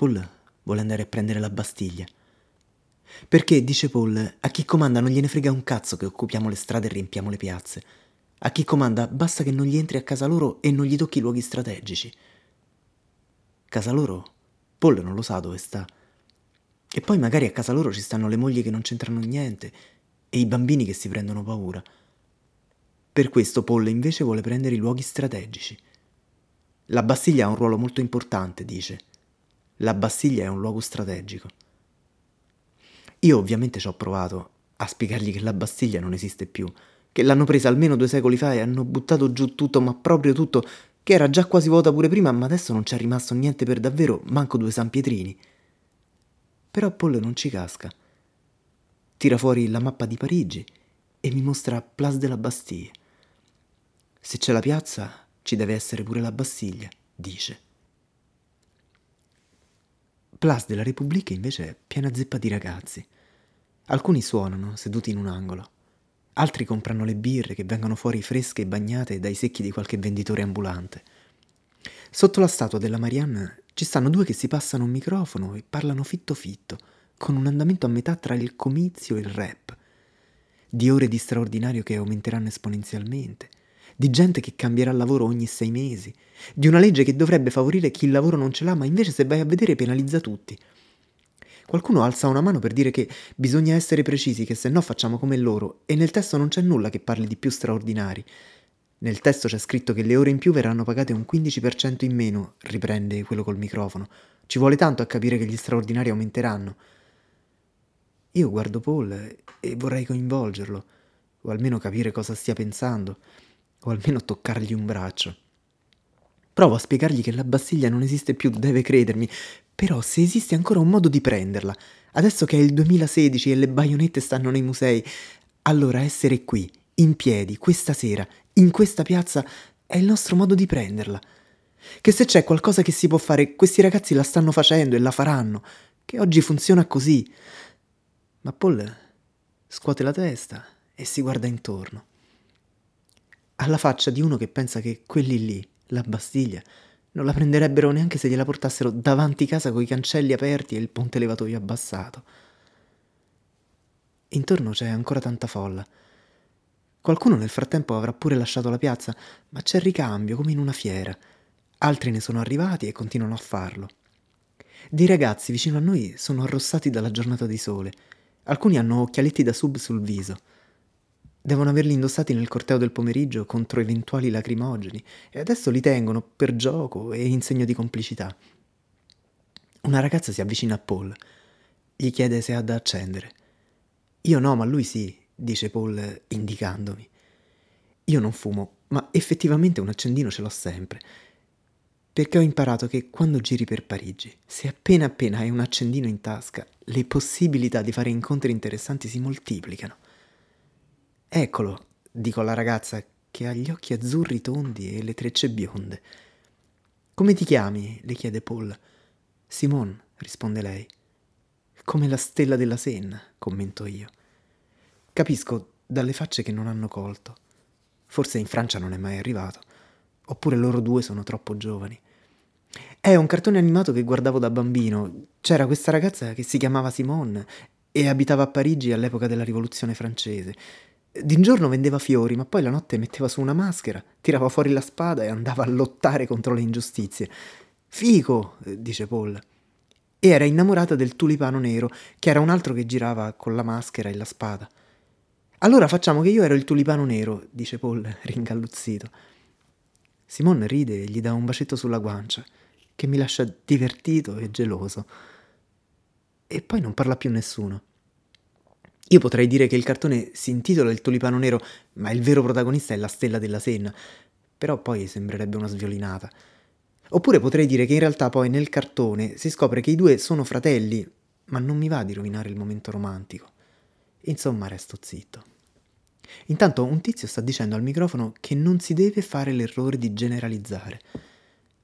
Paul vuole andare a prendere la Bastiglia. Perché, dice Paul, a chi comanda non gliene frega un cazzo che occupiamo le strade e riempiamo le piazze. A chi comanda basta che non gli entri a casa loro e non gli tocchi i luoghi strategici. Casa loro? Paul non lo sa dove sta. E poi magari a casa loro ci stanno le mogli che non c'entrano niente e i bambini che si prendono paura. Per questo Paul invece vuole prendere i luoghi strategici. La Bastiglia ha un ruolo molto importante, dice. La Bastiglia è un luogo strategico. Io ovviamente ci ho provato a spiegargli che la Bastiglia non esiste più, che l'hanno presa almeno due secoli fa e hanno buttato giù tutto, ma proprio tutto, che era già quasi vuota pure prima, ma adesso non c'è rimasto niente per davvero, manco due San Pietrini. Però Paul non ci casca. Tira fuori la mappa di Parigi e mi mostra Place de la Bastille. Se c'è la piazza, ci deve essere pure la Bastiglia, dice. Place della Repubblica invece è piena zeppa di ragazzi. Alcuni suonano, seduti in un angolo. Altri comprano le birre che vengono fuori fresche e bagnate dai secchi di qualche venditore ambulante. Sotto la statua della Marianne ci stanno due che si passano un microfono e parlano fitto fitto, con un andamento a metà tra il comizio e il rap. Di ore di straordinario che aumenteranno esponenzialmente, di gente che cambierà lavoro ogni sei mesi, di una legge che dovrebbe favorire chi il lavoro non ce l'ha, ma invece se vai a vedere penalizza tutti. Qualcuno alza una mano per dire che bisogna essere precisi, che se no facciamo come loro, e nel testo non c'è nulla che parli di più straordinari. Nel testo c'è scritto che le ore in più verranno pagate un 15% in meno, riprende quello col microfono. Ci vuole tanto a capire che gli straordinari aumenteranno. Io guardo Paul e vorrei coinvolgerlo, o almeno capire cosa stia pensando, o almeno toccargli un braccio. Provo a spiegargli che la Bastiglia non esiste più, deve credermi, però se esiste ancora un modo di prenderla, adesso che è il 2016 e le baionette stanno nei musei, allora essere qui, in piedi, questa sera, in questa piazza, è il nostro modo di prenderla. Che se c'è qualcosa che si può fare, questi ragazzi la stanno facendo e la faranno, che oggi funziona così. Ma Paul scuote la testa e si guarda intorno. Ha la faccia di uno che pensa che quelli lì, la Bastiglia, non la prenderebbero neanche se gliela portassero davanti casa coi cancelli aperti e il ponte levatoio abbassato. Intorno c'è ancora tanta folla. Qualcuno nel frattempo avrà pure lasciato la piazza, ma c'è ricambio come in una fiera. Altri ne sono arrivati e continuano a farlo. Dei ragazzi vicino a noi sono arrossati dalla giornata di sole. Alcuni hanno occhialetti da sub sul viso. Devono averli indossati nel corteo del pomeriggio contro eventuali lacrimogeni e adesso li tengono per gioco e in segno di complicità. Una ragazza si avvicina a Paul. Gli chiede se ha da accendere. Io no, ma lui sì, dice Paul indicandomi. Io non fumo, ma effettivamente un accendino ce l'ho sempre. Perché ho imparato che quando giri per Parigi, se appena appena hai un accendino in tasca, le possibilità di fare incontri interessanti si moltiplicano. Eccolo, dico alla ragazza che ha gli occhi azzurri tondi e le trecce bionde. Come ti chiami? le chiede Paul. Simone, risponde lei. Come la stella della Senna, commento io. Capisco dalle facce che non hanno colto. Forse in Francia non è mai arrivato. Oppure loro due sono troppo giovani. È un cartone animato che guardavo da bambino. C'era questa ragazza che si chiamava Simone e abitava a Parigi all'epoca della rivoluzione francese. D'ingiorno vendeva fiori, ma poi la notte metteva su una maschera, tirava fuori la spada e andava a lottare contro le ingiustizie. Fico, eh, dice Paul. E era innamorata del tulipano nero, che era un altro che girava con la maschera e la spada. Allora facciamo che io ero il tulipano nero, dice Paul, ringalluzzito. Simone ride e gli dà un bacetto sulla guancia, che mi lascia divertito e geloso. E poi non parla più nessuno. Io potrei dire che il cartone si intitola Il tulipano nero, ma il vero protagonista è la stella della Senna, però poi sembrerebbe una sviolinata. Oppure potrei dire che in realtà poi nel cartone si scopre che i due sono fratelli, ma non mi va di rovinare il momento romantico. Insomma, resto zitto. Intanto un tizio sta dicendo al microfono che non si deve fare l'errore di generalizzare.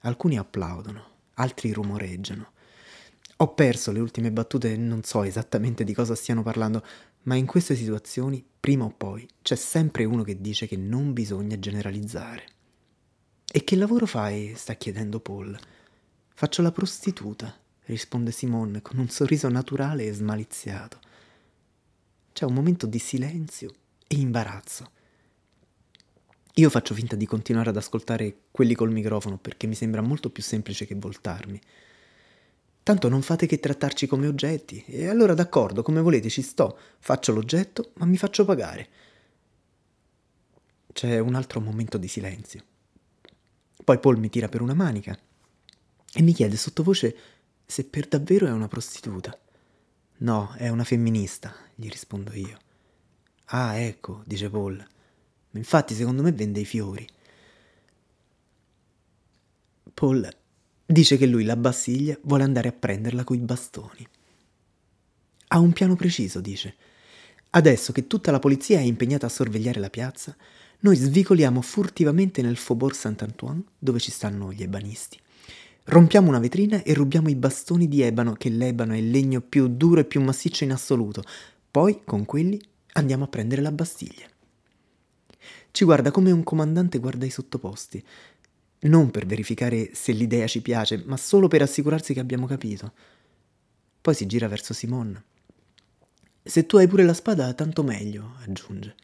Alcuni applaudono, altri rumoreggiano. Ho perso le ultime battute e non so esattamente di cosa stiano parlando, ma in queste situazioni, prima o poi, c'è sempre uno che dice che non bisogna generalizzare. E che lavoro fai? sta chiedendo Paul. Faccio la prostituta, risponde Simone con un sorriso naturale e smaliziato. C'è un momento di silenzio e imbarazzo. Io faccio finta di continuare ad ascoltare quelli col microfono perché mi sembra molto più semplice che voltarmi. Tanto non fate che trattarci come oggetti, e allora d'accordo, come volete ci sto, faccio l'oggetto, ma mi faccio pagare. C'è un altro momento di silenzio. Poi Paul mi tira per una manica e mi chiede sottovoce se per davvero è una prostituta. No, è una femminista, gli rispondo io. Ah, ecco, dice Paul. Infatti, secondo me vende i fiori. Paul dice che lui la Bassiglia vuole andare a prenderla coi bastoni. Ha un piano preciso, dice. Adesso che tutta la polizia è impegnata a sorvegliare la piazza, noi svicoliamo furtivamente nel Faubourg Saint-Antoine, dove ci stanno gli ebanisti. Rompiamo una vetrina e rubiamo i bastoni di ebano, che l'ebano è il legno più duro e più massiccio in assoluto. Poi, con quelli, andiamo a prendere la Bastiglia. Ci guarda come un comandante guarda i sottoposti, non per verificare se l'idea ci piace, ma solo per assicurarsi che abbiamo capito. Poi si gira verso Simone. Se tu hai pure la spada, tanto meglio, aggiunge.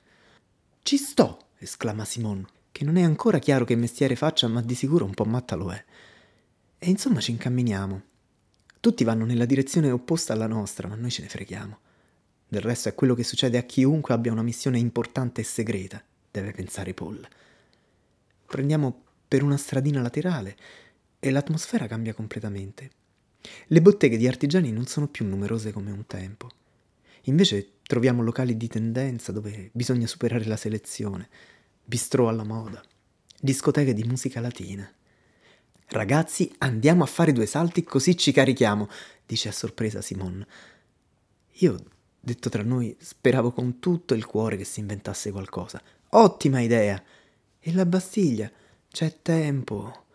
Ci sto, esclama Simone, che non è ancora chiaro che mestiere faccia, ma di sicuro un po' matta lo è. E insomma ci incamminiamo. Tutti vanno nella direzione opposta alla nostra, ma noi ce ne freghiamo. Del resto è quello che succede a chiunque abbia una missione importante e segreta deve pensare Paul. Prendiamo per una stradina laterale e l'atmosfera cambia completamente. Le botteghe di artigiani non sono più numerose come un tempo. Invece troviamo locali di tendenza dove bisogna superare la selezione, bistrò alla moda, discoteche di musica latina. Ragazzi, andiamo a fare due salti così ci carichiamo, dice a sorpresa Simone. Io, detto tra noi, speravo con tutto il cuore che si inventasse qualcosa, Ottima idea! E la Bastiglia? C'è tempo.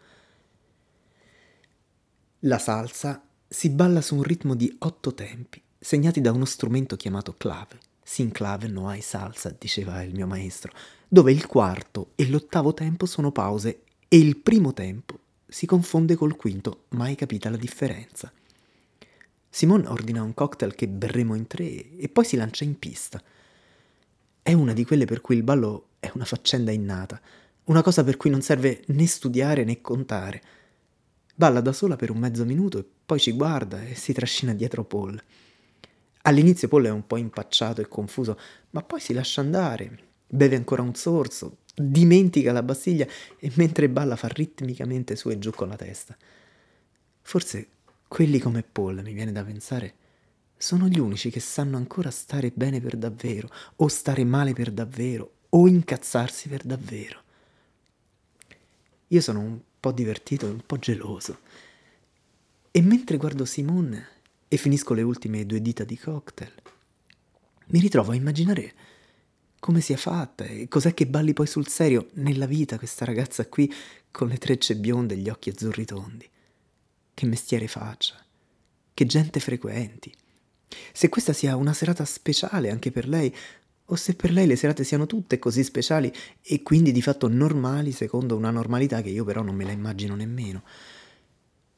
La salsa si balla su un ritmo di otto tempi, segnati da uno strumento chiamato clave. Sin clave no hai salsa, diceva il mio maestro, dove il quarto e l'ottavo tempo sono pause e il primo tempo si confonde col quinto, mai capita la differenza. Simone ordina un cocktail che berremo in tre e poi si lancia in pista. È una di quelle per cui il ballo è una faccenda innata, una cosa per cui non serve né studiare né contare. Balla da sola per un mezzo minuto e poi ci guarda e si trascina dietro Paul. All'inizio Paul è un po' impacciato e confuso, ma poi si lascia andare, beve ancora un sorso, dimentica la Bastiglia e mentre balla fa ritmicamente su e giù con la testa. Forse quelli come Paul, mi viene da pensare, sono gli unici che sanno ancora stare bene per davvero, o stare male per davvero, o incazzarsi per davvero. Io sono un po' divertito e un po' geloso. E mentre guardo Simone e finisco le ultime due dita di cocktail, mi ritrovo a immaginare come sia fatta e cos'è che balli poi sul serio nella vita questa ragazza qui con le trecce bionde e gli occhi azzurri tondi. Che mestiere faccia, che gente frequenti se questa sia una serata speciale anche per lei, o se per lei le serate siano tutte così speciali e quindi di fatto normali secondo una normalità che io però non me la immagino nemmeno.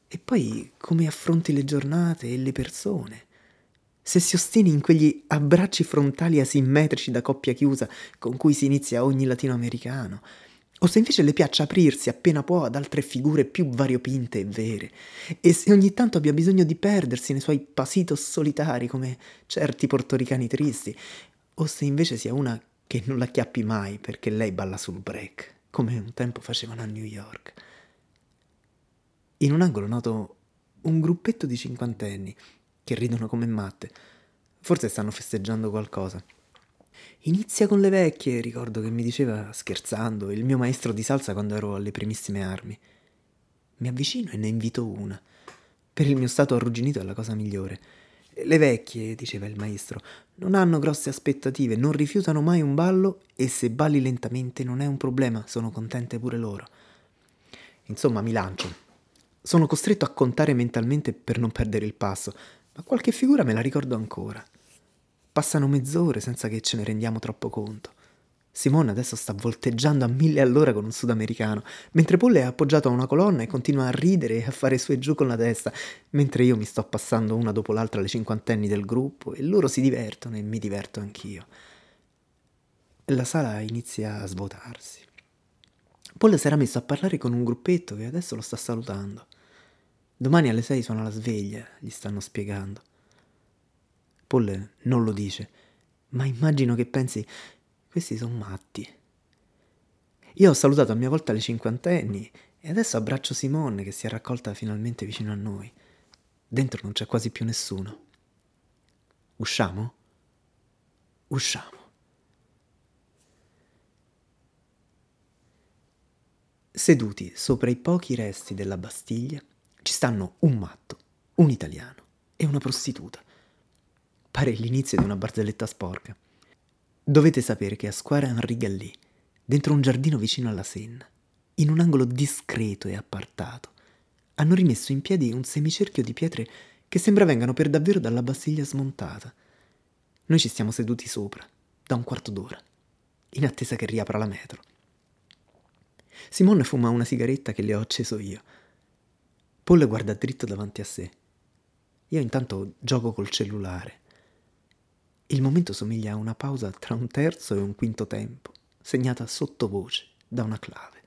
E poi come affronti le giornate e le persone. Se si ostini in quegli abbracci frontali asimmetrici da coppia chiusa con cui si inizia ogni latinoamericano, o se invece le piace aprirsi appena può ad altre figure più variopinte e vere, e se ogni tanto abbia bisogno di perdersi nei suoi pasitos solitari come certi portoricani tristi, o se invece sia una che non la chiappi mai perché lei balla sul break, come un tempo facevano a New York. In un angolo noto un gruppetto di cinquantenni che ridono come matte. Forse stanno festeggiando qualcosa. Inizia con le vecchie, ricordo che mi diceva, scherzando, il mio maestro di salsa quando ero alle primissime armi. Mi avvicino e ne invito una. Per il mio stato arrugginito è la cosa migliore. Le vecchie, diceva il maestro, non hanno grosse aspettative, non rifiutano mai un ballo e se balli lentamente non è un problema, sono contente pure loro. Insomma, mi lancio. Sono costretto a contare mentalmente per non perdere il passo, ma qualche figura me la ricordo ancora. Passano mezz'ore senza che ce ne rendiamo troppo conto. Simone adesso sta volteggiando a mille all'ora con un sudamericano, mentre Paul è appoggiato a una colonna e continua a ridere e a fare su e giù con la testa, mentre io mi sto passando una dopo l'altra le cinquantenni del gruppo e loro si divertono e mi diverto anch'io. La sala inizia a svuotarsi. Paul si era messo a parlare con un gruppetto che adesso lo sta salutando. Domani alle sei suona la sveglia, gli stanno spiegando. Paul non lo dice, ma immagino che pensi questi sono matti. Io ho salutato a mia volta le cinquantenni e adesso abbraccio Simone che si è raccolta finalmente vicino a noi. Dentro non c'è quasi più nessuno. Usciamo? Usciamo. Seduti sopra i pochi resti della Bastiglia ci stanno un matto, un italiano e una prostituta. Pare l'inizio di una barzelletta sporca. Dovete sapere che a Square Henri Galli, dentro un giardino vicino alla Senna, in un angolo discreto e appartato, hanno rimesso in piedi un semicerchio di pietre che sembra vengano per davvero dalla Bastiglia smontata. Noi ci stiamo seduti sopra, da un quarto d'ora, in attesa che riapra la metro. Simone fuma una sigaretta che le ho acceso io. Paul guarda dritto davanti a sé. Io intanto gioco col cellulare. Il momento somiglia a una pausa tra un terzo e un quinto tempo, segnata sottovoce da una clave.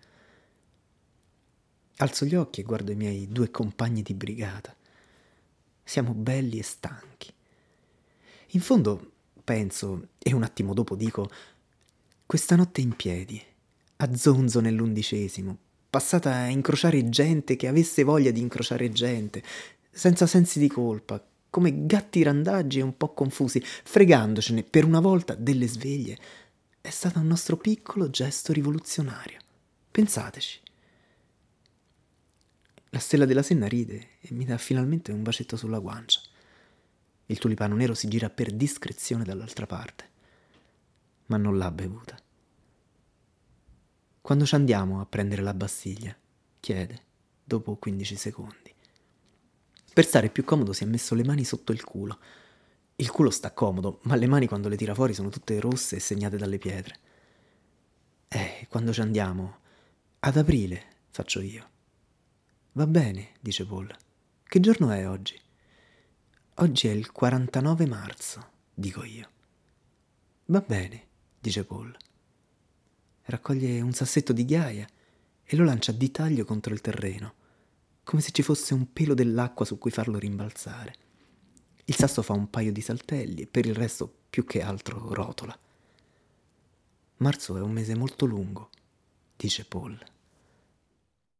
Alzo gli occhi e guardo i miei due compagni di brigata. Siamo belli e stanchi. In fondo penso, e un attimo dopo dico, questa notte in piedi, a zonzo nell'undicesimo, passata a incrociare gente che avesse voglia di incrociare gente, senza sensi di colpa, come gatti randaggi e un po' confusi, fregandocene per una volta delle sveglie, è stato un nostro piccolo gesto rivoluzionario. Pensateci. La stella della senna ride e mi dà finalmente un bacetto sulla guancia. Il tulipano nero si gira per discrezione dall'altra parte, ma non l'ha bevuta. Quando ci andiamo a prendere la Bastiglia? chiede, dopo 15 secondi. Per stare più comodo si è messo le mani sotto il culo. Il culo sta comodo, ma le mani quando le tira fuori sono tutte rosse e segnate dalle pietre. Eh, quando ci andiamo? Ad aprile, faccio io. Va bene, dice Paul. Che giorno è oggi? Oggi è il 49 marzo, dico io. Va bene, dice Paul. Raccoglie un sassetto di ghiaia e lo lancia di taglio contro il terreno come se ci fosse un pelo dell'acqua su cui farlo rimbalzare. Il sasso fa un paio di saltelli e per il resto più che altro rotola. Marzo è un mese molto lungo, dice Paul.